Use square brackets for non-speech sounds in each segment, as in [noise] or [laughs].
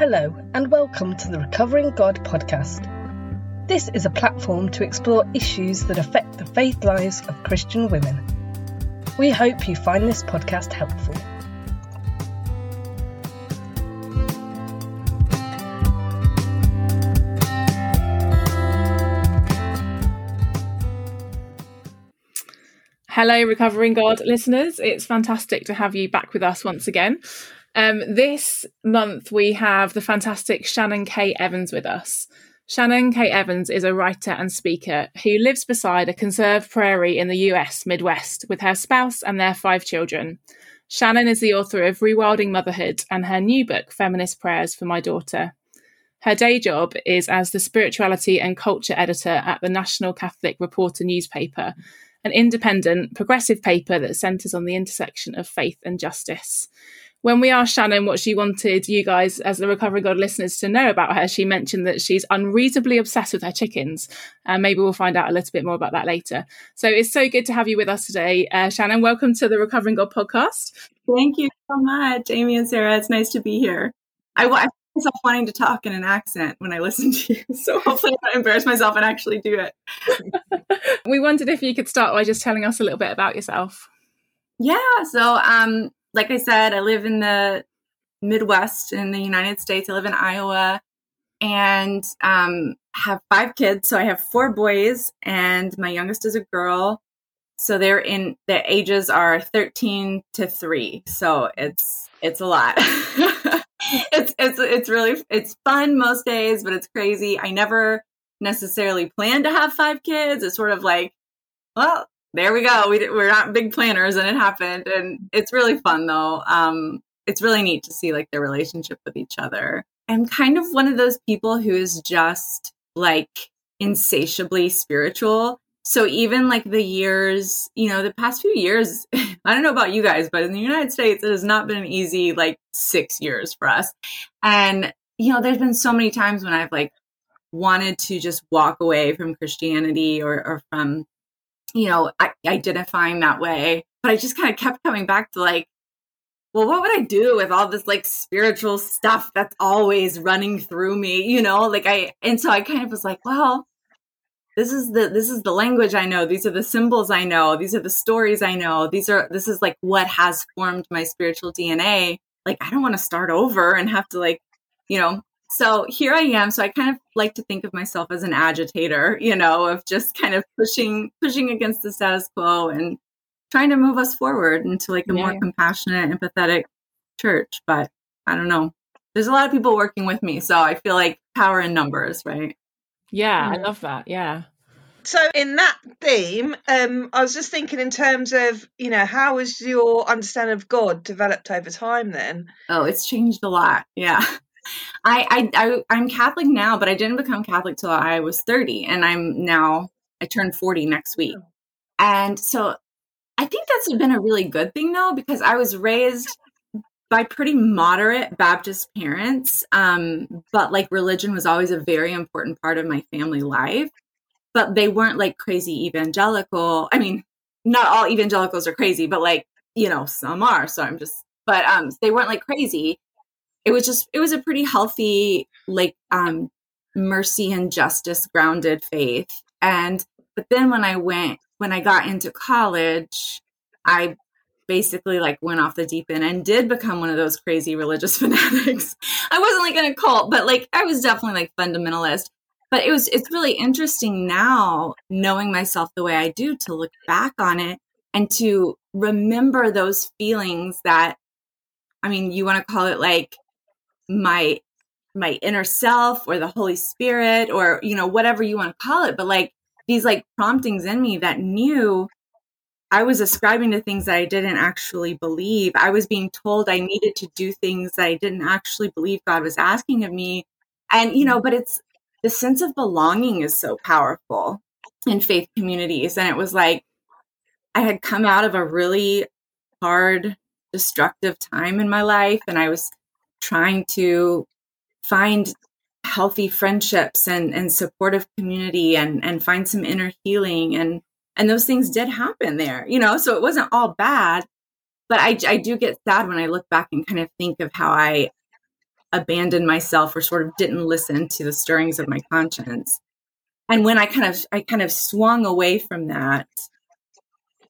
Hello, and welcome to the Recovering God podcast. This is a platform to explore issues that affect the faith lives of Christian women. We hope you find this podcast helpful. Hello, Recovering God listeners. It's fantastic to have you back with us once again. Um, this month, we have the fantastic Shannon K. Evans with us. Shannon K. Evans is a writer and speaker who lives beside a conserved prairie in the US Midwest with her spouse and their five children. Shannon is the author of Rewilding Motherhood and her new book, Feminist Prayers for My Daughter. Her day job is as the spirituality and culture editor at the National Catholic Reporter newspaper, an independent, progressive paper that centres on the intersection of faith and justice. When we asked Shannon what she wanted you guys, as the Recovering God listeners, to know about her, she mentioned that she's unreasonably obsessed with her chickens. And maybe we'll find out a little bit more about that later. So it's so good to have you with us today, uh, Shannon. Welcome to the Recovering God podcast. Thank you so much, Amy and Sarah. It's nice to be here. I, I myself wanting to talk in an accent when I listen to you. [laughs] So hopefully I don't embarrass myself and actually do it. [laughs] we wondered if you could start by just telling us a little bit about yourself. Yeah. So, um, like I said, I live in the Midwest in the United States. I live in Iowa and um, have five kids. So I have four boys, and my youngest is a girl. So they're in the ages are 13 to 3. So it's it's a lot. [laughs] it's it's it's really it's fun most days, but it's crazy. I never necessarily planned to have five kids. It's sort of like, well, there we go. We we're not big planners, and it happened, and it's really fun though. Um, it's really neat to see like their relationship with each other. I'm kind of one of those people who is just like insatiably spiritual. So even like the years, you know, the past few years, [laughs] I don't know about you guys, but in the United States, it has not been an easy like six years for us. And, you know, there's been so many times when I've like wanted to just walk away from Christianity or, or from, you know, identifying that way. But I just kind of kept coming back to like, well, what would I do with all this like spiritual stuff that's always running through me, you know? Like I, and so I kind of was like, well, this is the this is the language i know these are the symbols i know these are the stories i know these are this is like what has formed my spiritual dna like i don't want to start over and have to like you know so here i am so i kind of like to think of myself as an agitator you know of just kind of pushing pushing against the status quo and trying to move us forward into like a yeah. more compassionate empathetic church but i don't know there's a lot of people working with me so i feel like power in numbers right yeah, I love that. Yeah. So in that theme, um, I was just thinking in terms of, you know, how has your understanding of God developed over time then? Oh, it's changed a lot. Yeah. I, I, I am Catholic now, but I didn't become Catholic till I was 30 and I'm now I turned 40 next week. Oh. And so I think that's been a really good thing though, because I was raised by pretty moderate Baptist parents, um, but like religion was always a very important part of my family life. But they weren't like crazy evangelical. I mean, not all evangelicals are crazy, but like you know, some are. So I'm just, but um, they weren't like crazy. It was just, it was a pretty healthy, like um, mercy and justice grounded faith. And but then when I went, when I got into college, I basically like went off the deep end and did become one of those crazy religious [laughs] fanatics. I wasn't like in a cult, but like I was definitely like fundamentalist. But it was it's really interesting now knowing myself the way I do to look back on it and to remember those feelings that I mean, you want to call it like my my inner self or the Holy Spirit or you know whatever you want to call it, but like these like promptings in me that knew I was ascribing to things that I didn't actually believe. I was being told I needed to do things that I didn't actually believe God was asking of me. And, you know, but it's the sense of belonging is so powerful in faith communities. And it was like I had come out of a really hard, destructive time in my life. And I was trying to find healthy friendships and, and supportive community and, and find some inner healing. And and those things did happen there you know so it wasn't all bad but I, I do get sad when i look back and kind of think of how i abandoned myself or sort of didn't listen to the stirrings of my conscience. And when I kind of I kind of swung away from that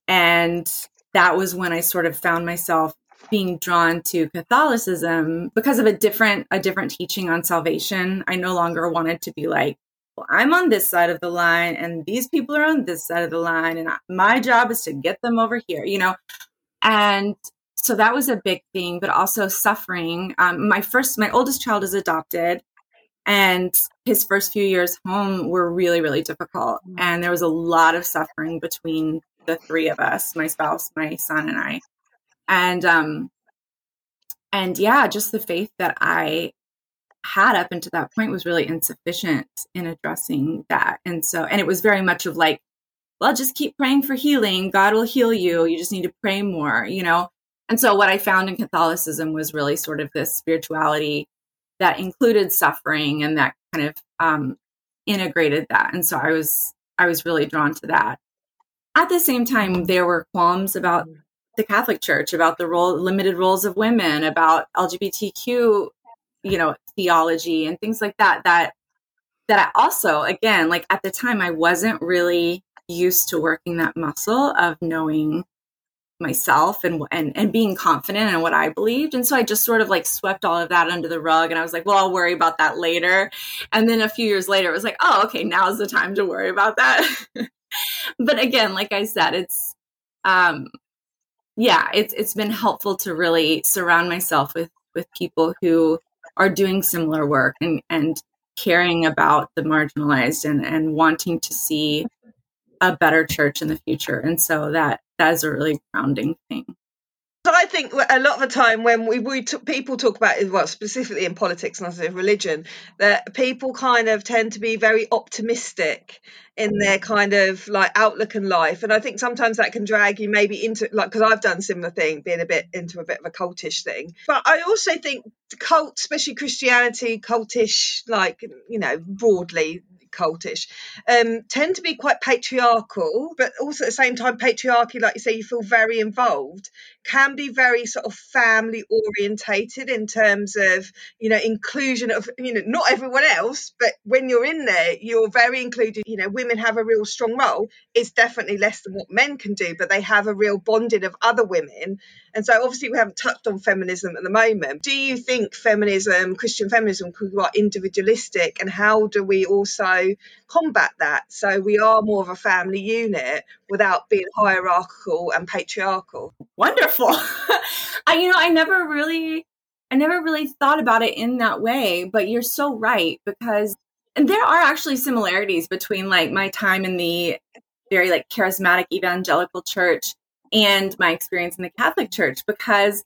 and that was when I sort of found myself being drawn to Catholicism because of a different a different teaching on salvation. I no longer wanted to be like, well, I'm on this side of the line and these people are on this side of the line and my job is to get them over here, you know. And so that was a big thing, but also suffering. Um, my first, my oldest child is adopted, and his first few years home were really, really difficult. Mm. And there was a lot of suffering between the three of us, my spouse, my son, and I. And um, and yeah, just the faith that I had up until that point was really insufficient in addressing that. And so, and it was very much of like, well, just keep praying for healing. God will heal you. You just need to pray more, you know? And so, what I found in Catholicism was really sort of this spirituality that included suffering and that kind of um, integrated that. And so, I was I was really drawn to that. At the same time, there were qualms about the Catholic Church, about the role, limited roles of women, about LGBTQ, you know, theology and things like that. That that I also, again, like at the time, I wasn't really used to working that muscle of knowing myself and and and being confident in what I believed. And so I just sort of like swept all of that under the rug and I was like, well, I'll worry about that later. And then a few years later it was like, oh, okay, now's the time to worry about that. [laughs] but again, like I said, it's um yeah, it's it's been helpful to really surround myself with with people who are doing similar work and and caring about the marginalized and and wanting to see a better church in the future. And so that that is a really grounding thing. I think a lot of the time when we, we t- people talk about well specifically in politics not in religion that people kind of tend to be very optimistic in their kind of like outlook and life. And I think sometimes that can drag you maybe into like because I've done similar thing being a bit into a bit of a cultish thing. But I also think cult especially Christianity cultish like you know broadly cultish, um, tend to be quite patriarchal, but also at the same time, patriarchy, like you say, you feel very involved, can be very sort of family orientated in terms of, you know, inclusion of, you know, not everyone else, but when you're in there, you're very included. You know, women have a real strong role. It's definitely less than what men can do, but they have a real bonding of other women. And so obviously we haven't touched on feminism at the moment. Do you think feminism, Christian feminism, could be quite individualistic? And how do we also combat that so we are more of a family unit without being hierarchical and patriarchal? Wonderful. [laughs] I you know, I never really I never really thought about it in that way, but you're so right because and there are actually similarities between like my time in the very like charismatic evangelical church and my experience in the Catholic Church because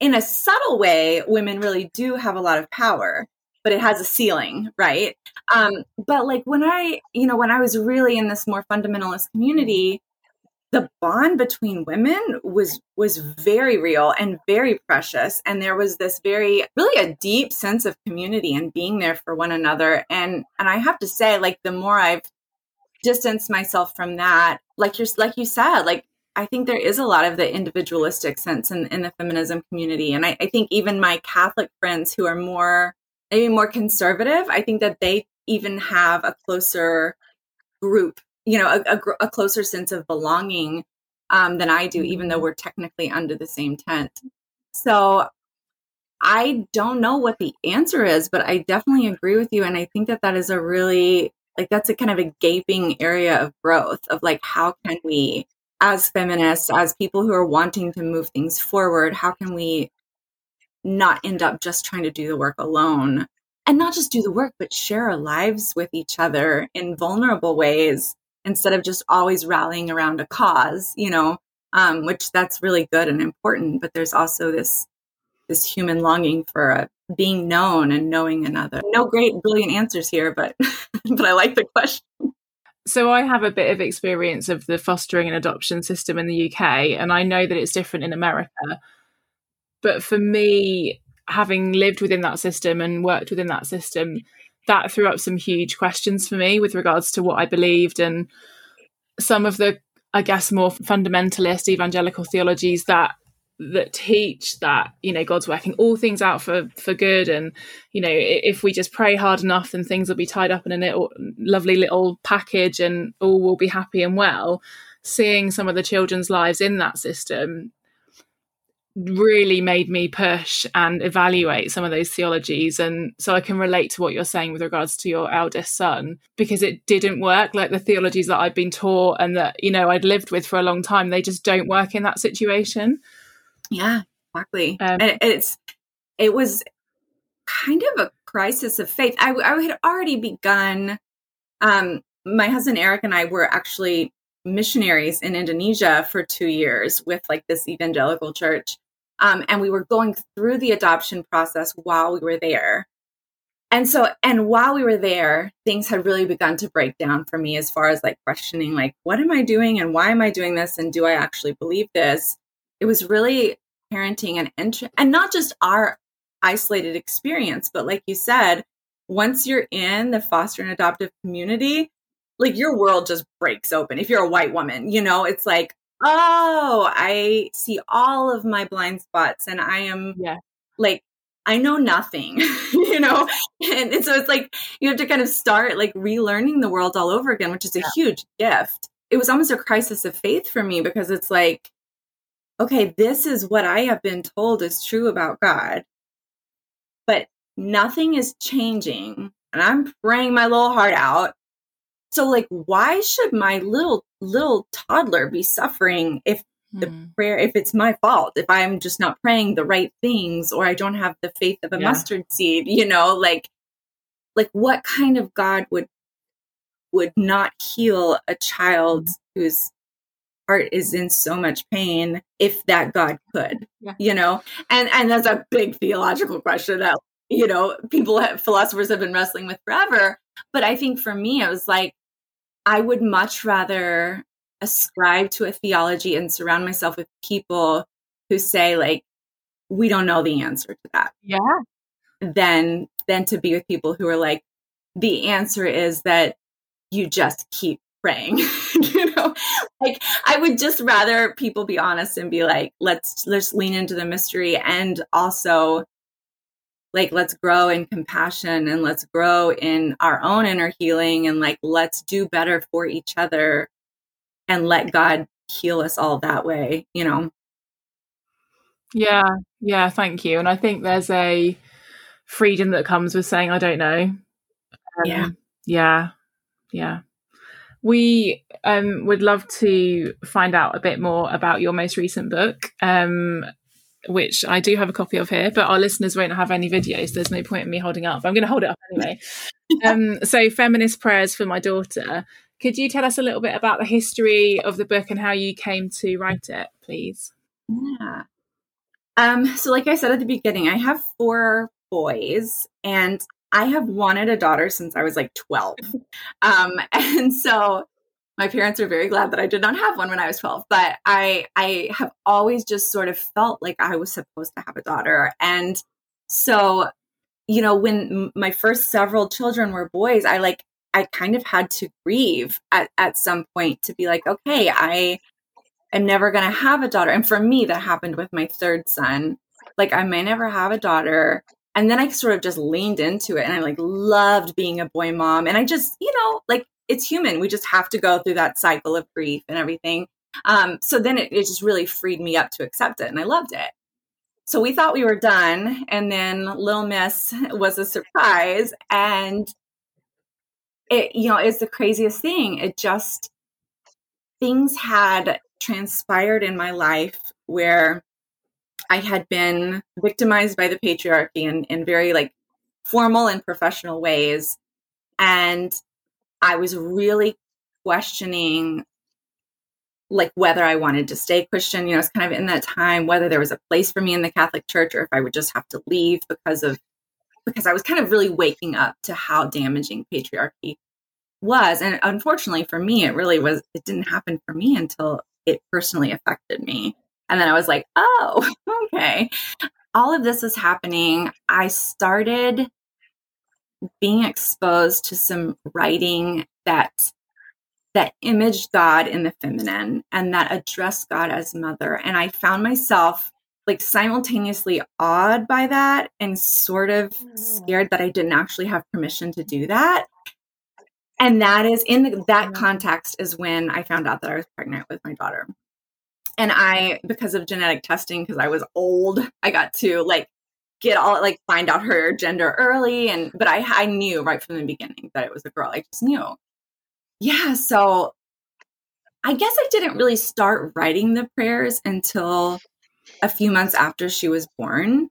in a subtle way women really do have a lot of power but it has a ceiling right? Um, but like when i you know when i was really in this more fundamentalist community the bond between women was was very real and very precious and there was this very really a deep sense of community and being there for one another and and i have to say like the more i've distanced myself from that like you're like you said like I think there is a lot of the individualistic sense in, in the feminism community. And I, I, think even my Catholic friends who are more, maybe more conservative, I think that they even have a closer group, you know, a, a, a closer sense of belonging um, than I do, even though mm-hmm. we're technically under the same tent. So I don't know what the answer is, but I definitely agree with you. And I think that that is a really, like, that's a kind of a gaping area of growth of like, how can we as feminists, as people who are wanting to move things forward, how can we not end up just trying to do the work alone? And not just do the work, but share our lives with each other in vulnerable ways instead of just always rallying around a cause, you know, um, which that's really good and important. But there's also this this human longing for uh, being known and knowing another. No great brilliant answers here, but [laughs] but I like the question. So I have a bit of experience of the fostering and adoption system in the UK, and I know that it's different in America. But for me, having lived within that system and worked within that system, that threw up some huge questions for me with regards to what I believed and some of the, I guess, more fundamentalist evangelical theologies that that teach that you know god's working all things out for for good. And you know if we just pray hard enough then things will be tied up in a little lovely little package and all will be happy and well. Seeing some of the children's lives in that system really made me push and evaluate some of those theologies. And so I can relate to what you're saying with regards to your eldest son because it didn't work like the theologies that I'd been taught and that you know I'd lived with for a long time they just don't work in that situation. Yeah exactly. Um, and it's it was kind of a crisis of faith. I, I had already begun um my husband Eric and I were actually missionaries in Indonesia for two years with like this evangelical church. Um, and we were going through the adoption process while we were there. And so, and while we were there, things had really begun to break down for me as far as like questioning, like, what am I doing and why am I doing this? And do I actually believe this? It was really parenting and and not just our isolated experience, but like you said, once you're in the foster and adoptive community, like your world just breaks open. If you're a white woman, you know, it's like, oh, I see all of my blind spots and I am yeah. like, I know nothing, [laughs] you know? And, and, so it's like you have to kind of start like relearning the world all over again, which is a yeah. huge gift. It was almost a crisis of faith for me because it's like, okay, this is what I have been told is true about God, but nothing is changing. And I'm praying my little heart out so like why should my little little toddler be suffering if the hmm. prayer if it's my fault if i'm just not praying the right things or i don't have the faith of a yeah. mustard seed you know like like what kind of god would would not heal a child whose heart is in so much pain if that god could yeah. you know and and that's a big theological question that you know people have, philosophers have been wrestling with forever but i think for me it was like I would much rather ascribe to a theology and surround myself with people who say like we don't know the answer to that. Yeah. Than than to be with people who are like the answer is that you just keep praying. [laughs] you know, like I would just rather people be honest and be like let's let's lean into the mystery and also like let's grow in compassion and let's grow in our own inner healing and like let's do better for each other and let God heal us all that way, you know. Yeah, yeah, thank you. And I think there's a freedom that comes with saying I don't know. Um, yeah. Yeah. Yeah. We um, would love to find out a bit more about your most recent book. Um, which I do have a copy of here, but our listeners won't have any videos. There's no point in me holding up. I'm going to hold it up anyway. [laughs] um, so, Feminist Prayers for My Daughter. Could you tell us a little bit about the history of the book and how you came to write it, please? Yeah. Um, so, like I said at the beginning, I have four boys, and I have wanted a daughter since I was like 12. [laughs] Um, [laughs] and so my parents are very glad that I did not have one when I was 12, but I I have always just sort of felt like I was supposed to have a daughter. And so, you know, when my first several children were boys, I like I kind of had to grieve at, at some point to be like, okay, I am never going to have a daughter. And for me, that happened with my third son. Like, I may never have a daughter. And then I sort of just leaned into it and I like loved being a boy mom. And I just, you know, like it's human. We just have to go through that cycle of grief and everything. Um, so then it, it just really freed me up to accept it, and I loved it. So we thought we were done, and then Little Miss was a surprise, and it you know is the craziest thing. It just things had transpired in my life where I had been victimized by the patriarchy in, in very like formal and professional ways. And I was really questioning like whether I wanted to stay Christian. You know, it's kind of in that time whether there was a place for me in the Catholic Church or if I would just have to leave because of because I was kind of really waking up to how damaging patriarchy was. And unfortunately for me, it really was it didn't happen for me until it personally affected me. And then I was like, oh, [laughs] okay. All of this is happening. I started being exposed to some writing that that imaged God in the feminine and that addressed God as mother. And I found myself like simultaneously awed by that and sort of oh. scared that I didn't actually have permission to do that. And that is in the, that context is when I found out that I was pregnant with my daughter. And I, because of genetic testing, because I was old, I got to like get all like find out her gender early. And but I I knew right from the beginning that it was a girl. I just knew. Yeah. So I guess I didn't really start writing the prayers until a few months after she was born.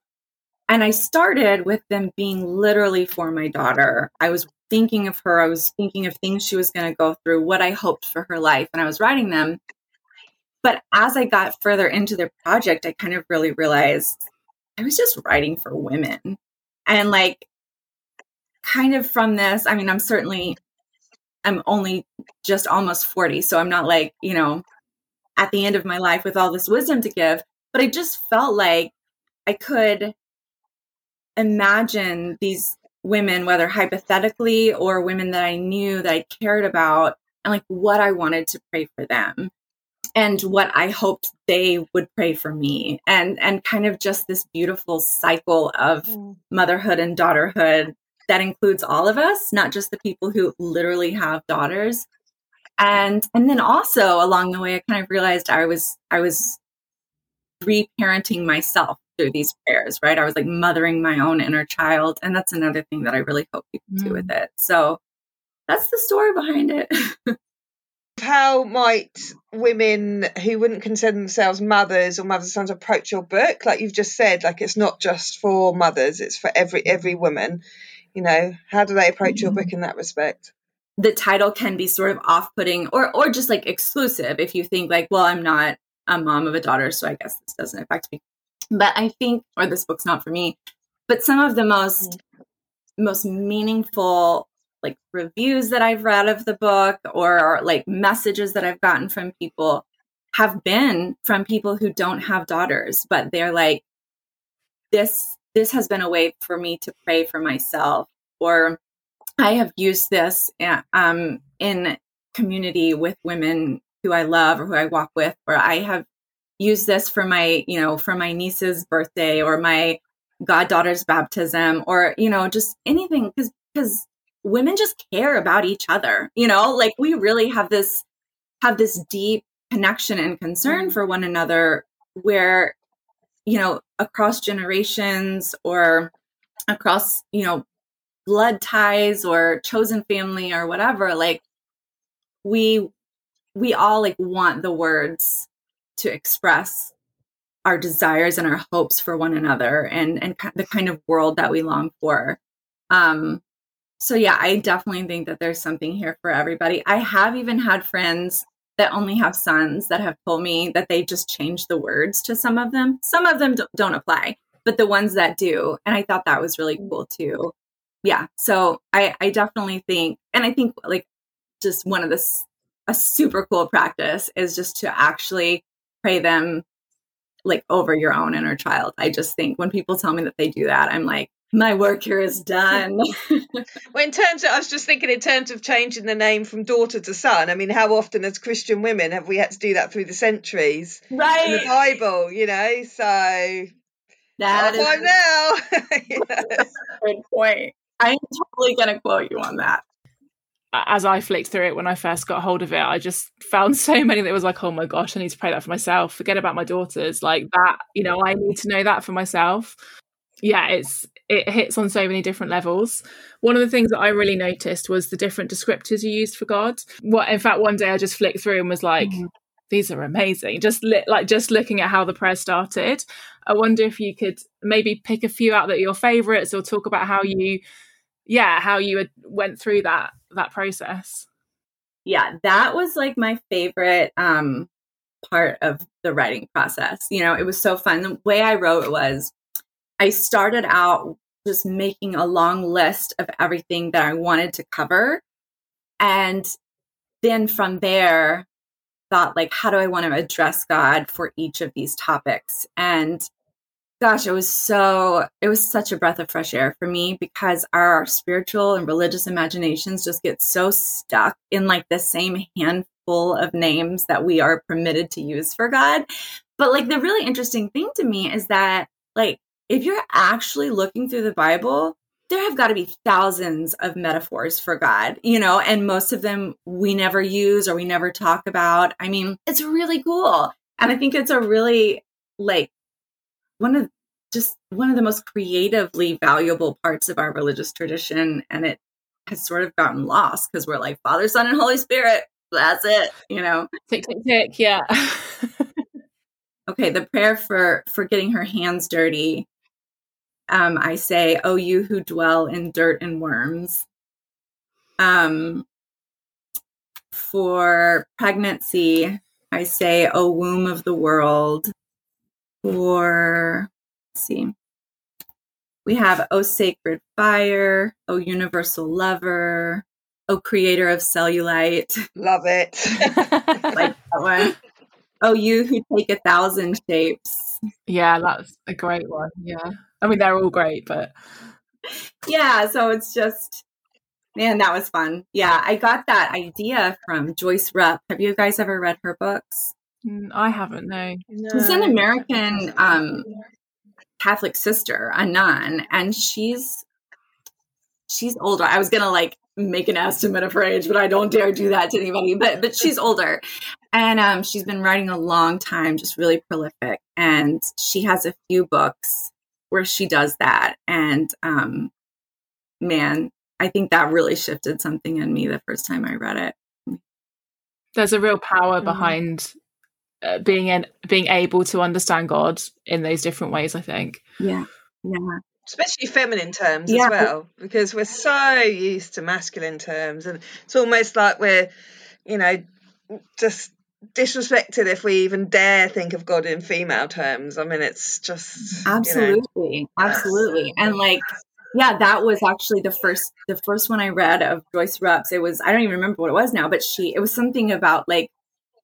And I started with them being literally for my daughter. I was thinking of her, I was thinking of things she was going to go through, what I hoped for her life, and I was writing them. But as I got further into the project, I kind of really realized I was just writing for women. And like, kind of from this, I mean, I'm certainly, I'm only just almost 40. So I'm not like, you know, at the end of my life with all this wisdom to give but I just felt like I could imagine these women, whether hypothetically or women that I knew that I cared about, and like what I wanted to pray for them and what I hoped they would pray for me and and kind of just this beautiful cycle of mm. motherhood and daughterhood that includes all of us not just the people who literally have daughters and and then also along the way I kind of realized I was I was reparenting myself through these prayers, right? I was like mothering my own inner child. And that's another thing that I really hope people mm. do with mm. it. So that's the story behind it. [laughs] How might women who wouldn't consider themselves mothers or mothers' sons approach your book? Like you've just said, like it's not just for mothers, it's for every every woman. You know, how do they approach mm-hmm. your book in that respect? The title can be sort of off-putting or or just like exclusive if you think like, well, I'm not a mom of a daughter, so I guess this doesn't affect me. But I think, or this book's not for me, but some of the most mm-hmm. most meaningful like reviews that I've read of the book or like messages that I've gotten from people have been from people who don't have daughters, but they're like, this this has been a way for me to pray for myself, or I have used this uh, um, in community with women who I love or who I walk with, or I have used this for my, you know, for my niece's birthday or my goddaughter's baptism or, you know, just anything because because women just care about each other, you know, like we really have this have this deep connection and concern for one another where you know across generations or across you know blood ties or chosen family or whatever like we we all like want the words to express our desires and our hopes for one another and and the kind of world that we long for. Um so yeah i definitely think that there's something here for everybody. I have even had friends that only have sons that have told me that they just changed the words to some of them. Some of them don't apply but the ones that do and i thought that was really mm. cool too. Yeah so i i definitely think and i think like just one of the a super cool practice is just to actually pray them like over your own inner child. I just think when people tell me that they do that, I'm like, my work here is done. [laughs] well, in terms of, I was just thinking in terms of changing the name from daughter to son. I mean, how often as Christian women have we had to do that through the centuries? Right. In the Bible, you know, so that is time now. yes. [laughs] Good point. I'm totally going to quote you on that as I flicked through it when I first got hold of it, I just found [laughs] so many that was like, oh my gosh, I need to pray that for myself. Forget about my daughters. Like that, you know, I need to know that for myself. Yeah, it's it hits on so many different levels. One of the things that I really noticed was the different descriptors you used for God. What in fact one day I just flicked through and was like, mm-hmm. these are amazing. Just li- like just looking at how the prayer started. I wonder if you could maybe pick a few out that are your favorites or talk about how you yeah, how you went through that that process. Yeah, that was like my favorite um part of the writing process. You know, it was so fun. The way I wrote was I started out just making a long list of everything that I wanted to cover. And then from there, thought like, how do I want to address God for each of these topics? And gosh, it was so, it was such a breath of fresh air for me because our spiritual and religious imaginations just get so stuck in like the same handful of names that we are permitted to use for God. But like the really interesting thing to me is that like if you're actually looking through the Bible, there have got to be thousands of metaphors for God, you know, and most of them we never use or we never talk about. I mean, it's really cool. And I think it's a really like one of just one of the most creatively valuable parts of our religious tradition. And it has sort of gotten lost because we're like Father, Son, and Holy Spirit. That's it, you know. Tick tick tick, yeah. [laughs] okay, the prayer for for getting her hands dirty. Um, I say, "Oh, you who dwell in dirt and worms." Um, for pregnancy, I say, "Oh, womb of the world." For let's see, we have "Oh, sacred fire," "Oh, universal lover," "Oh, creator of cellulite." Love it. [laughs] [laughs] like that one. Oh, you who take a thousand shapes. Yeah, that's a great one. Yeah. I mean, they're all great, but. Yeah, so it's just, man, that was fun. Yeah, I got that idea from Joyce Rupp. Have you guys ever read her books? Mm, I haven't, no. no. It's an American um, Catholic sister, a nun, and she's she's older. I was gonna like make an estimate of her age, but I don't dare do that to anybody. But but she's older, and um, she's been writing a long time, just really prolific. And she has a few books where she does that. And um, man, I think that really shifted something in me the first time I read it. There's a real power mm-hmm. behind uh, being in, being able to understand God in those different ways. I think. Yeah. Yeah especially feminine terms yeah. as well because we're so used to masculine terms and it's almost like we're you know just disrespected if we even dare think of god in female terms. I mean it's just absolutely you know, absolutely. And like yeah that was actually the first the first one i read of joyce rupp's. It was i don't even remember what it was now but she it was something about like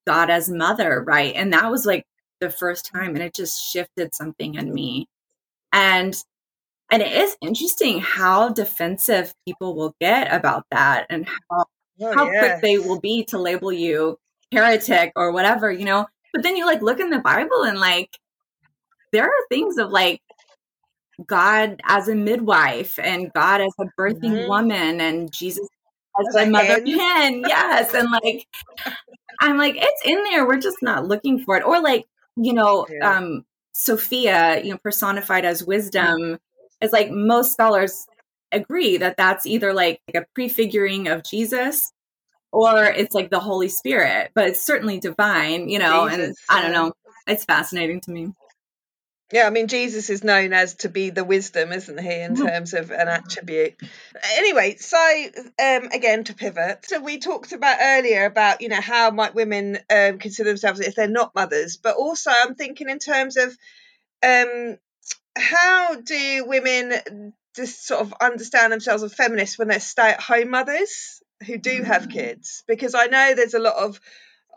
god as mother right? And that was like the first time and it just shifted something in me. And and it is interesting how defensive people will get about that and how, oh, how yes. quick they will be to label you heretic or whatever, you know. But then you like look in the Bible and like there are things of like God as a midwife and God as a birthing mm-hmm. woman and Jesus as a mother hen. Yes. And like I'm like, it's in there. We're just not looking for it. Or like, you know, yeah. um, Sophia, you know, personified as wisdom is like most scholars agree that that's either like, like a prefiguring of Jesus or it's like the Holy Spirit, but it's certainly divine, you know, Jesus, and I don't know. It's fascinating to me. Yeah, I mean, Jesus is known as to be the wisdom, isn't he, in terms of an attribute? Anyway, so um, again, to pivot. So we talked about earlier about, you know, how might women um, consider themselves if they're not mothers, but also I'm thinking in terms of um, how do women just sort of understand themselves as feminists when they're stay-at-home mothers who do have mm. kids? Because I know there's a lot of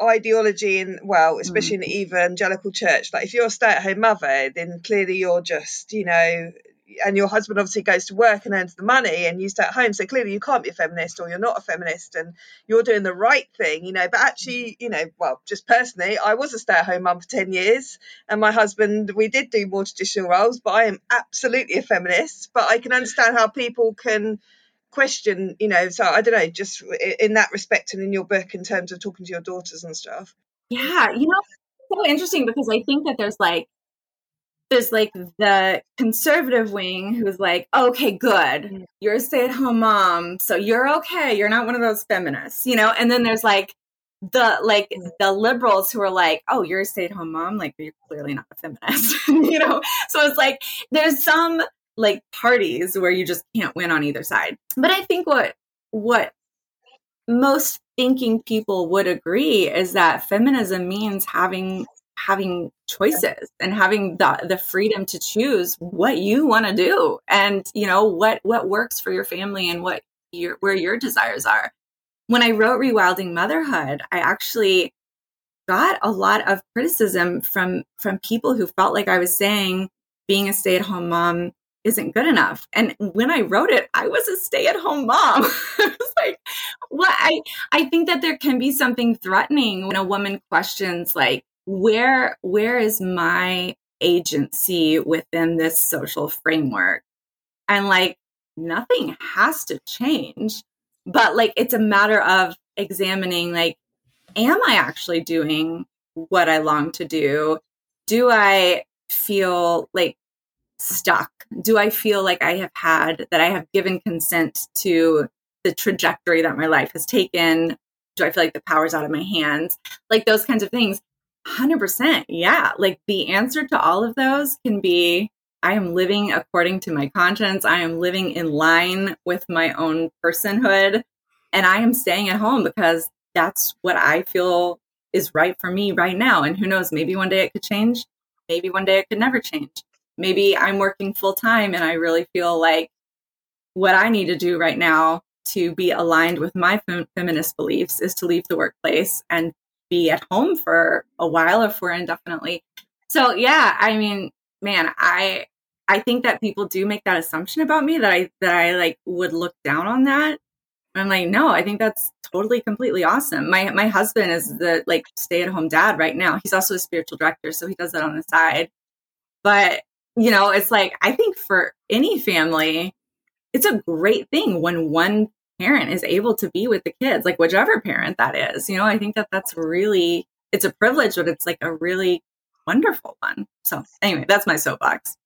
ideology in well especially mm. in the evangelical church like if you're a stay-at-home mother then clearly you're just you know and your husband obviously goes to work and earns the money and you stay at home so clearly you can't be a feminist or you're not a feminist and you're doing the right thing you know but actually you know well just personally i was a stay-at-home mum for 10 years and my husband we did do more traditional roles but i am absolutely a feminist but i can understand how people can question you know so i don't know just in that respect and in your book in terms of talking to your daughters and stuff yeah you know so interesting because i think that there's like there's like the conservative wing who's like, okay, good. Mm. You're a stay at home mom. So you're okay. You're not one of those feminists, you know? And then there's like the like mm. the liberals who are like, oh, you're a stay at home mom. Like you're clearly not a feminist, [laughs] you know? So it's like there's some like parties where you just can't win on either side. But I think what what most thinking people would agree is that feminism means having having choices and having the the freedom to choose what you want to do and you know what what works for your family and what your where your desires are when i wrote rewilding motherhood i actually got a lot of criticism from from people who felt like i was saying being a stay-at-home mom isn't good enough and when i wrote it i was a stay-at-home mom [laughs] like what i i think that there can be something threatening when a woman questions like where where is my agency within this social framework? And like nothing has to change, but like it's a matter of examining like am I actually doing what I long to do? Do I feel like stuck? Do I feel like I have had that I have given consent to the trajectory that my life has taken? Do I feel like the power's out of my hands? Like those kinds of things. 100%. Yeah. Like the answer to all of those can be I am living according to my conscience. I am living in line with my own personhood. And I am staying at home because that's what I feel is right for me right now. And who knows, maybe one day it could change. Maybe one day it could never change. Maybe I'm working full time and I really feel like what I need to do right now to be aligned with my fem- feminist beliefs is to leave the workplace and be at home for a while or for indefinitely. So yeah, I mean, man, I I think that people do make that assumption about me that I that I like would look down on that. I'm like, no, I think that's totally completely awesome. My my husband is the like stay at home dad right now. He's also a spiritual director, so he does that on the side. But you know, it's like I think for any family, it's a great thing when one parent is able to be with the kids, like whichever parent that is. You know, I think that that's really it's a privilege, but it's like a really wonderful one. So anyway, that's my soapbox.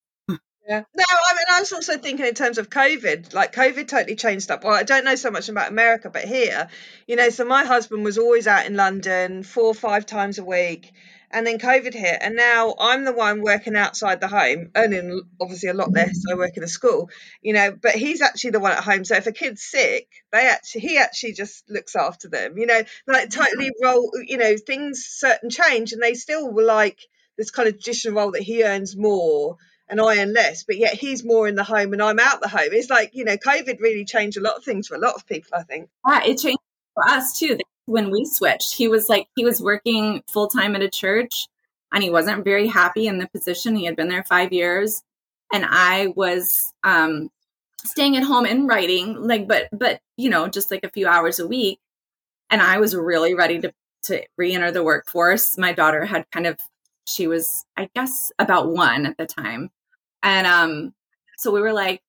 Yeah. No, I mean, I was also thinking in terms of COVID. Like, COVID totally changed up. Well, I don't know so much about America, but here, you know, so my husband was always out in London four or five times a week. And then COVID hit, and now I'm the one working outside the home, earning obviously a lot less. I work in a school, you know, but he's actually the one at home. So if a kid's sick, they actually he actually just looks after them, you know, like totally roll, you know, things certain change, and they still were like this kind of traditional role that he earns more and I earn less, but yet he's more in the home and I'm out the home. It's like, you know, COVID really changed a lot of things for a lot of people, I think. Yeah, it changed for us too. When we switched, he was like, he was working full time at a church and he wasn't very happy in the position. He had been there five years. And I was um, staying at home and writing, like, but, but, you know, just like a few hours a week. And I was really ready to, to re enter the workforce. My daughter had kind of she was i guess about one at the time and um so we were like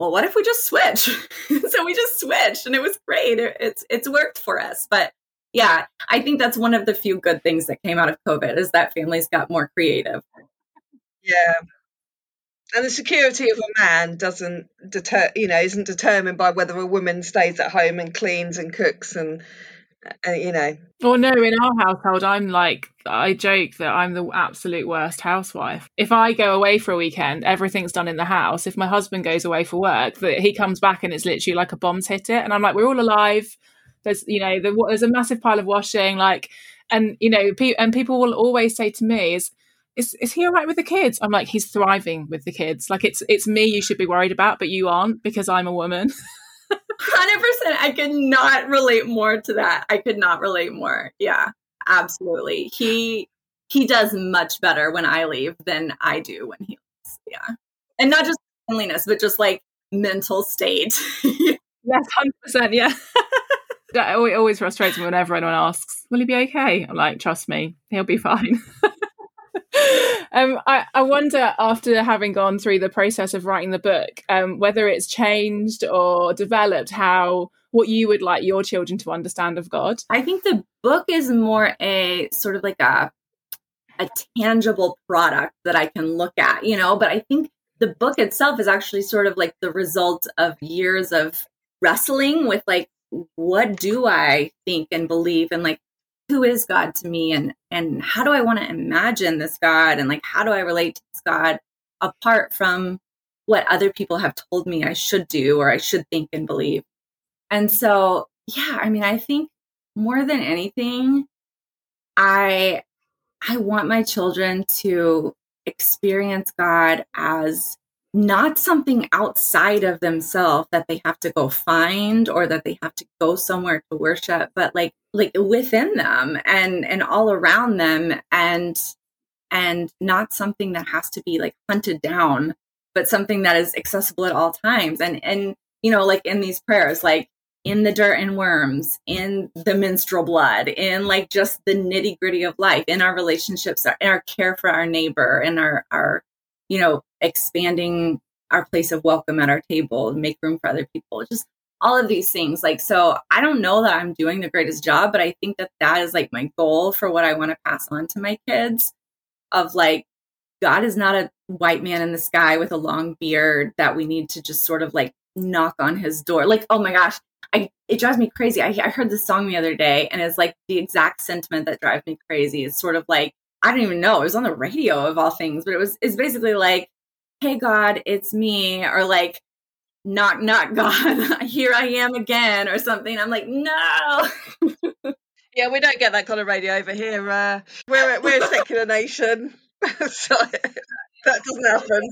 well what if we just switch? [laughs] So we just switched and it was great. It, it's it's worked for us. But yeah i think that's one of the few good things that came out of covid is that families got more creative. Yeah. And the security of a man doesn't deter you know isn't determined by whether a woman stays at home and cleans and cooks and uh, you know. Well, no, in our household, I'm like, I joke that I'm the absolute worst housewife. If I go away for a weekend, everything's done in the house. If my husband goes away for work, that he comes back and it's literally like a bomb's hit it, and I'm like, we're all alive. There's, you know, the, there's a massive pile of washing, like, and you know, pe- and people will always say to me, "Is is is he all right with the kids?" I'm like, he's thriving with the kids. Like, it's it's me you should be worried about, but you aren't because I'm a woman. [laughs] Hundred percent. I could not relate more to that. I could not relate more. Yeah, absolutely. He he does much better when I leave than I do when he leaves. Yeah, and not just cleanliness, but just like mental state. [laughs] yes, hundred percent. Yeah. [laughs] that always frustrates me whenever anyone asks, "Will he be okay?" I'm like, "Trust me, he'll be fine." [laughs] um, I, I, wonder, after having gone through the process of writing the book, um, whether it's changed or developed how what you would like your children to understand of God. I think the book is more a sort of like a a tangible product that I can look at, you know. But I think the book itself is actually sort of like the result of years of wrestling with like what do I think and believe and like who is God to me and and how do I want to imagine this God and like how do I relate to this God apart from what other people have told me I should do or I should think and believe. And so, yeah, I mean, I think more than anything I I want my children to experience God as not something outside of themselves that they have to go find or that they have to go somewhere to worship but like like within them and and all around them and and not something that has to be like hunted down but something that is accessible at all times. And and you know like in these prayers like in the dirt and worms, in the menstrual blood, in like just the nitty gritty of life, in our relationships, in our care for our neighbor, and our our you know expanding our place of welcome at our table, make room for other people, just all of these things. Like so, I don't know that I'm doing the greatest job, but I think that that is like my goal for what I want to pass on to my kids. Of like, God is not a white man in the sky with a long beard that we need to just sort of like knock on his door. Like, oh my gosh, I it drives me crazy. I, I heard this song the other day, and it's like the exact sentiment that drives me crazy. It's sort of like I don't even know. It was on the radio of all things, but it was it's basically like, "Hey God, it's me," or like, "Knock, knock, [laughs] God, here I am again," or something. I'm like, no. yeah, we don't get that kind of radio over here. Uh, we're we're a secular nation, [laughs] so that doesn't happen.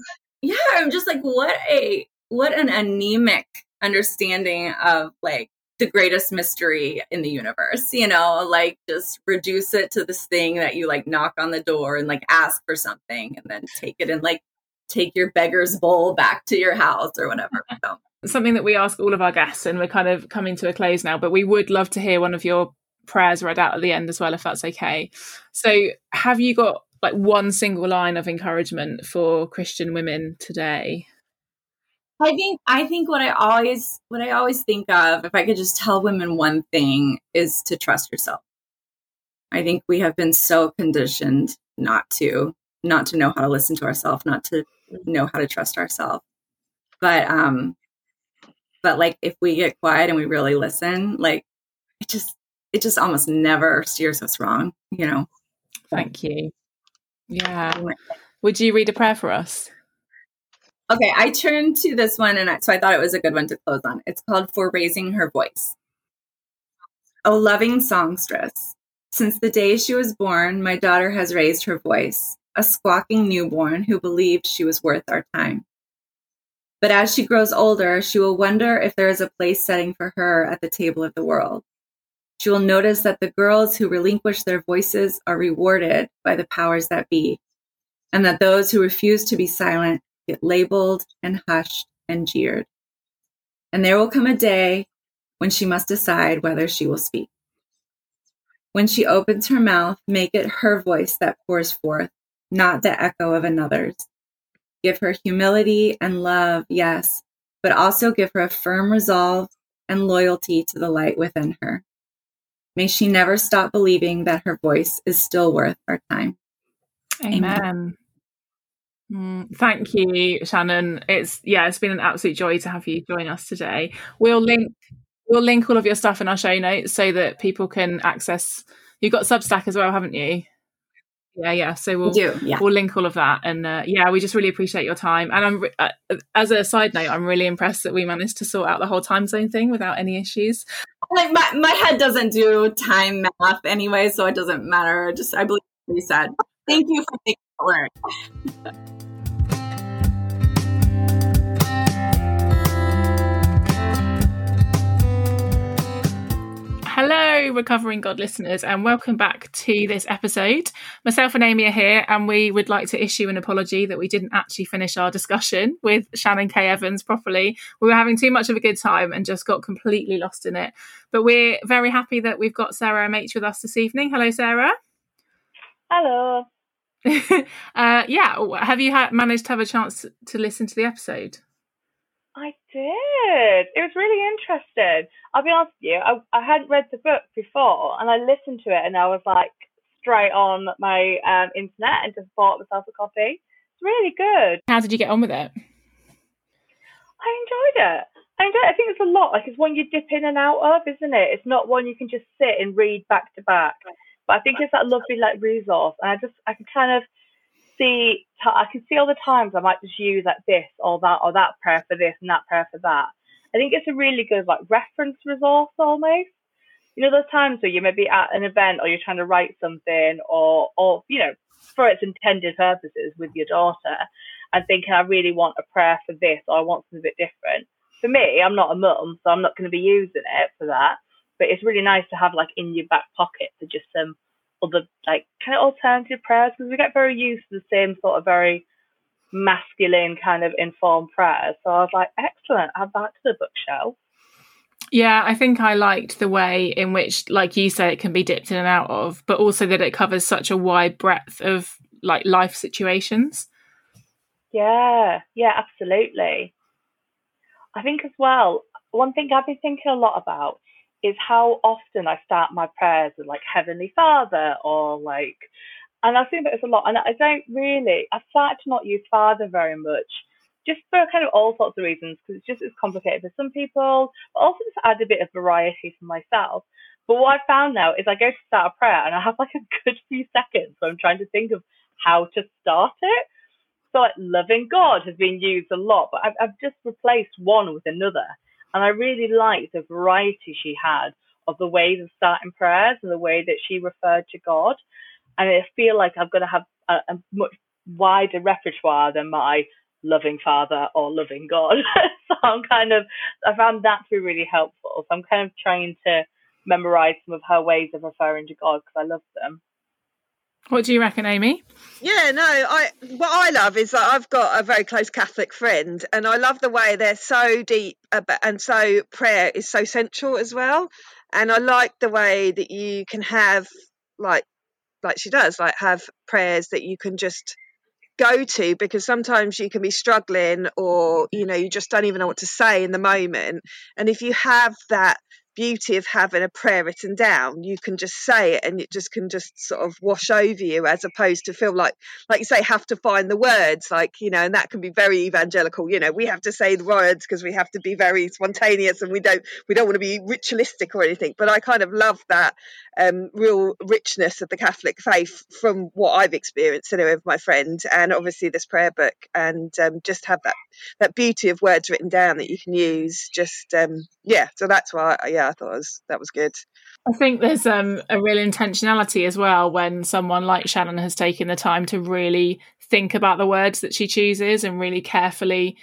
Yeah, I'm just like, what a what an anemic understanding of like the greatest mystery in the universe, you know, like just reduce it to this thing that you like knock on the door and like ask for something and then take it and like take your beggar's bowl back to your house or whatever. [laughs] So. Something that we ask all of our guests, and we're kind of coming to a close now, but we would love to hear one of your prayers read out at the end as well, if that's okay. So, have you got like one single line of encouragement for Christian women today? I think I think what I always what I always think of, if I could just tell women one thing, is to trust yourself. I think we have been so conditioned not to not to know how to listen to ourselves, not to know how to trust ourselves. But um but like if we get quiet and we really listen, like it just it just almost never steers us wrong, you know. Thank you. Yeah. Would you read a prayer for us? Okay, I turned to this one, and I, so I thought it was a good one to close on. It's called For Raising Her Voice. A loving songstress, since the day she was born, my daughter has raised her voice, a squawking newborn who believed she was worth our time. But as she grows older, she will wonder if there is a place setting for her at the table of the world. She will notice that the girls who relinquish their voices are rewarded by the powers that be, and that those who refuse to be silent get labeled and hushed and jeered. And there will come a day when she must decide whether she will speak. When she opens her mouth, make it her voice that pours forth, not the echo of another's. Give her humility and love, yes, but also give her a firm resolve and loyalty to the light within her. May she never stop believing that her voice is still worth our time. Amen. Amen. Mm, thank you, Shannon. It's yeah, it's been an absolute joy to have you join us today. We'll link we'll link all of your stuff in our show notes so that people can access. You've got Substack as well, haven't you? Yeah, yeah. So we'll do, yeah. we'll link all of that, and uh, yeah, we just really appreciate your time. And I'm uh, as a side note, I'm really impressed that we managed to sort out the whole time zone thing without any issues. Like my my head doesn't do time math anyway, so it doesn't matter. Just I believe we said. Thank you for taking the work. Hello, Recovering God listeners, and welcome back to this episode. Myself and Amy are here, and we would like to issue an apology that we didn't actually finish our discussion with Shannon K. Evans properly. We were having too much of a good time and just got completely lost in it. But we're very happy that we've got Sarah MH with us this evening. Hello, Sarah. Hello. [laughs] uh, yeah, have you ha- managed to have a chance to listen to the episode? I did. It was really interesting. I'll be honest with you, I, I hadn't read the book before and I listened to it and I was like straight on my um, internet and just bought myself a copy. It's really good. How did you get on with it? I enjoyed it. I enjoyed it. I think it's a lot. Like it's one you dip in and out of, isn't it? It's not one you can just sit and read back to back. But I think it's that lovely like resource and I just I can kind of see, I can see all the times I might just use like this or that or that prayer for this and that prayer for that. I think it's a really good like reference resource almost. You know, those times where you may be at an event or you're trying to write something or, or, you know, for its intended purposes with your daughter and thinking, I really want a prayer for this or I want something a bit different. For me, I'm not a mum, so I'm not going to be using it for that. But it's really nice to have like in your back pocket for just some other like kind of alternative prayers because we get very used to the same sort of very masculine kind of informed prayers. So I was like, excellent, add that to the bookshelf. Yeah, I think I liked the way in which, like you say, it can be dipped in and out of, but also that it covers such a wide breadth of like life situations. Yeah, yeah, absolutely. I think as well, one thing I've been thinking a lot about is how often I start my prayers with like Heavenly Father or like, and I think that it's a lot. And I don't really, I've started to not use Father very much just for kind of all sorts of reasons, because it's just it's complicated for some people, but also just add a bit of variety for myself. But what I found now is I go to start a prayer and I have like a good [laughs] few seconds so I'm trying to think of how to start it. So like loving God has been used a lot, but I've, I've just replaced one with another. And I really liked the variety she had of the ways of starting prayers and the way that she referred to God. And I feel like I'm going to have a, a much wider repertoire than my loving father or loving God. [laughs] so I'm kind of, I found that to be really helpful. So I'm kind of trying to memorize some of her ways of referring to God because I love them. What do you reckon, Amy? Yeah, no, I what I love is that I've got a very close Catholic friend, and I love the way they're so deep and so prayer is so central as well. And I like the way that you can have like like she does, like have prayers that you can just go to because sometimes you can be struggling or you know you just don't even know what to say in the moment and if you have that beauty of having a prayer written down you can just say it and it just can just sort of wash over you as opposed to feel like like you say have to find the words like you know and that can be very evangelical you know we have to say the words because we have to be very spontaneous and we don't we don't want to be ritualistic or anything but i kind of love that um, real richness of the catholic faith from what i've experienced anyway with my friend and obviously this prayer book and um, just have that that beauty of words written down that you can use just um, yeah so that's why yeah I thought was that was good. I think there's um, a real intentionality as well when someone like Shannon has taken the time to really think about the words that she chooses and really carefully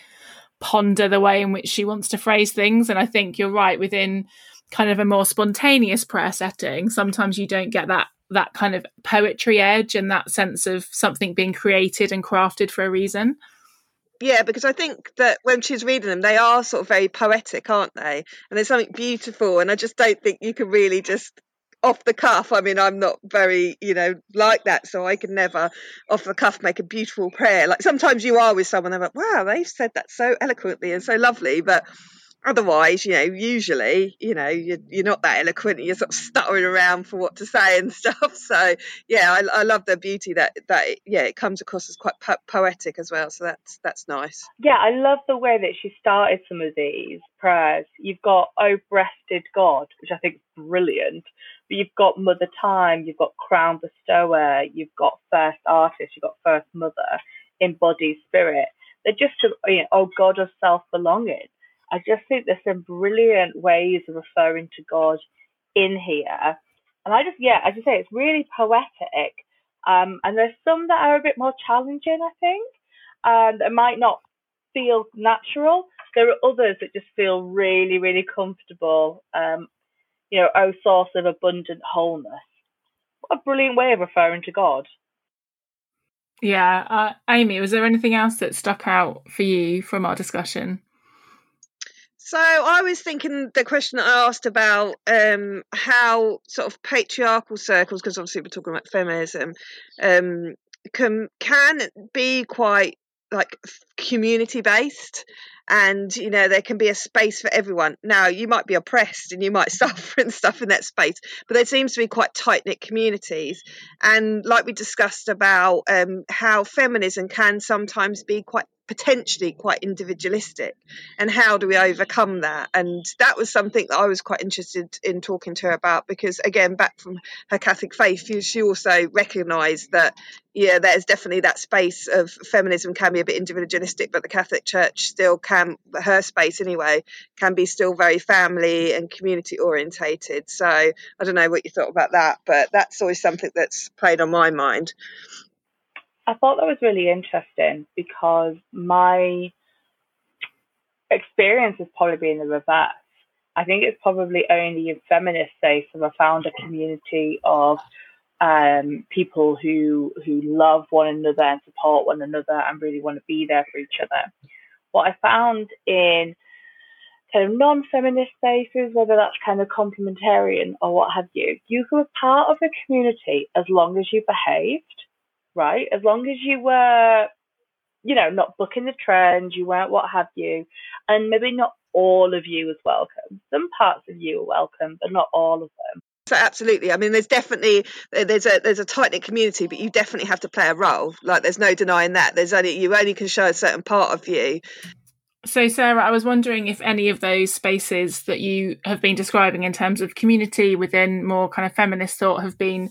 ponder the way in which she wants to phrase things. And I think you're right within kind of a more spontaneous prayer setting. Sometimes you don't get that that kind of poetry edge and that sense of something being created and crafted for a reason yeah, because I think that when she's reading them, they are sort of very poetic, aren't they? And there's something beautiful, and I just don't think you can really just off the cuff. I mean, I'm not very, you know, like that, so I can never off the cuff make a beautiful prayer. Like sometimes you are with someone, I'm like, wow, they've said that so eloquently and so lovely, but otherwise, you know, usually, you know, you're, you're not that eloquent. You're sort of stuttering around for what to say and stuff. [laughs] So, yeah, I, I love the beauty that that it, yeah, it comes across as quite po- poetic as well. So that's that's nice. Yeah, I love the way that she started some of these prayers. You've got "Oh breasted God," which I think is brilliant. But you've got Mother Time, you've got Crown Bestower, you've got First Artist, you've got First Mother, Embodied Spirit. They're just, you know, oh God of self belonging I just think there's some brilliant ways of referring to God in here. And I just, yeah, as you say, it's really poetic. Um, and there's some that are a bit more challenging, I think, and that might not feel natural. There are others that just feel really, really comfortable. Um, you know, oh, source of abundant wholeness. What a brilliant way of referring to God. Yeah. Uh, Amy, was there anything else that stuck out for you from our discussion? So I was thinking the question that I asked about um, how sort of patriarchal circles, because obviously we're talking about feminism, um, can can be quite like community based and you know there can be a space for everyone. Now you might be oppressed and you might [laughs] suffer and stuff in that space but there seems to be quite tight knit communities. And like we discussed about um, how feminism can sometimes be quite potentially quite individualistic and how do we overcome that? And that was something that i was quite interested in talking to her about because again back from her catholic faith she also recognized that yeah there's definitely that space of feminism can be a bit individualistic but the catholic church still can her space anyway can be still very family and community orientated. So i don't know what you thought about that but that's always something that's played on my mind I thought that was really interesting because my experience has probably been the reverse. I think it's probably only in feminist space have I found a community of um, people who who love one another and support one another and really want to be there for each other. What I found in kind of non-feminist spaces, whether that's kind of complementarian or what have you, you were part of the community as long as you behaved, right? As long as you were, you know, not booking the trend, you weren't what have you, and maybe not all of you was welcome. Some parts of you are welcome, but not all of them. So absolutely. I mean, there's definitely there's a there's a tight knit community, but you definitely have to play a role. Like there's no denying that. There's only you only can show a certain part of you. So, Sarah, I was wondering if any of those spaces that you have been describing in terms of community within more kind of feminist thought have been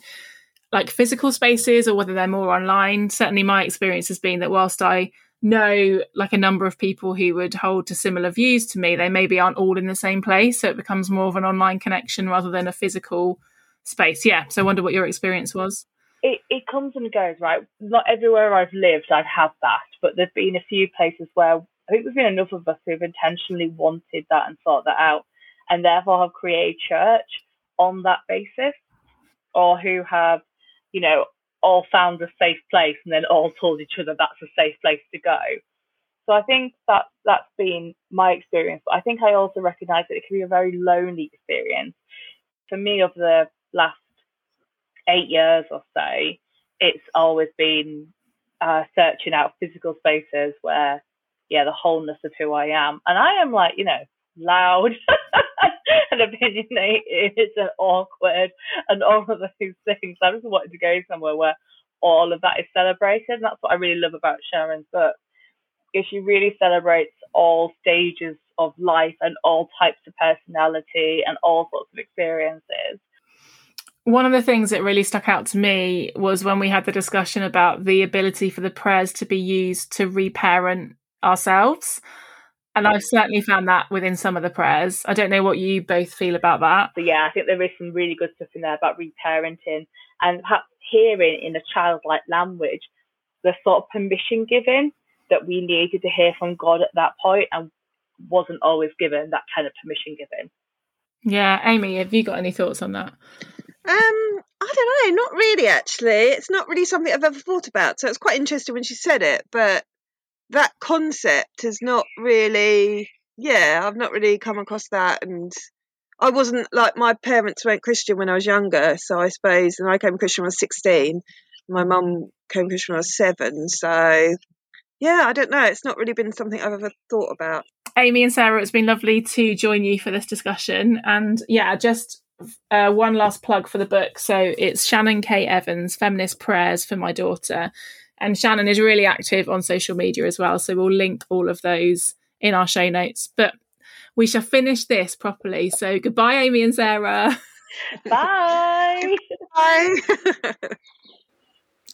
like physical spaces or whether they're more online. Certainly, my experience has been that whilst I know like a number of people who would hold to similar views to me, they maybe aren't all in the same place. So it becomes more of an online connection rather than a physical space. Yeah. So I wonder what your experience was. It, it comes and goes, right? Not everywhere I've lived, I've had that, but there've been a few places where I think there's been enough of us who've intentionally wanted that and thought that out, and therefore have created church on that basis, or who have, you know, all found a safe place and then all told each other that's a safe place to go. So I think that that's been my experience, but I think I also recognise that it can be a very lonely experience. For me, of the last eight years or so, it's always been uh, searching out physical spaces where yeah, the wholeness of who I am. And I am like, you know, loud [laughs] [laughs] and opinionated [laughs] and awkward and all of those things. I just wanted to go somewhere where all of that is celebrated. And that's what I really love about Sharon's book. Is she really celebrates all stages of life and all types of personality and all sorts of experiences. One of the things that really stuck out to me was when we had the discussion about the ability for the prayers to be used to reparent ourselves. And I've certainly found that within some of the prayers. I don't know what you both feel about that. But yeah, I think there is some really good stuff in there about reparenting and perhaps hearing in a childlike language the sort of permission given that we needed to hear from God at that point and wasn't always given that kind of permission given. Yeah, Amy, have you got any thoughts on that? Um, I don't know, not really actually. It's not really something I've ever thought about. So it's quite interesting when she said it, but that concept is not really yeah i've not really come across that and i wasn't like my parents weren't christian when i was younger so i suppose and i came christian when i was 16 my mum came christian when i was seven so yeah i don't know it's not really been something i've ever thought about. Amy and sarah it's been lovely to join you for this discussion and yeah just uh, one last plug for the book so it's shannon k. Evans feminist prayers for my daughter and Shannon is really active on social media as well. So we'll link all of those in our show notes. But we shall finish this properly. So goodbye, Amy and Sarah. Bye. [laughs] Bye. [laughs]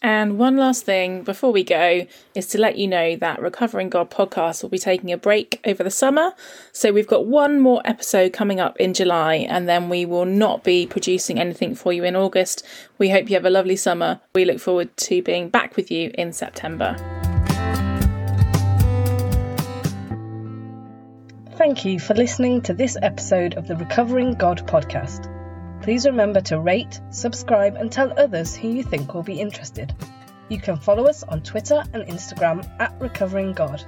And one last thing before we go is to let you know that Recovering God podcast will be taking a break over the summer. So we've got one more episode coming up in July, and then we will not be producing anything for you in August. We hope you have a lovely summer. We look forward to being back with you in September. Thank you for listening to this episode of the Recovering God podcast. Please remember to rate, subscribe, and tell others who you think will be interested. You can follow us on Twitter and Instagram at Recovering God,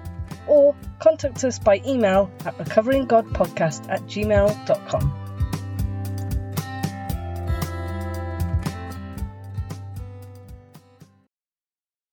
or contact us by email at recoveringgodpodcast at gmail.com.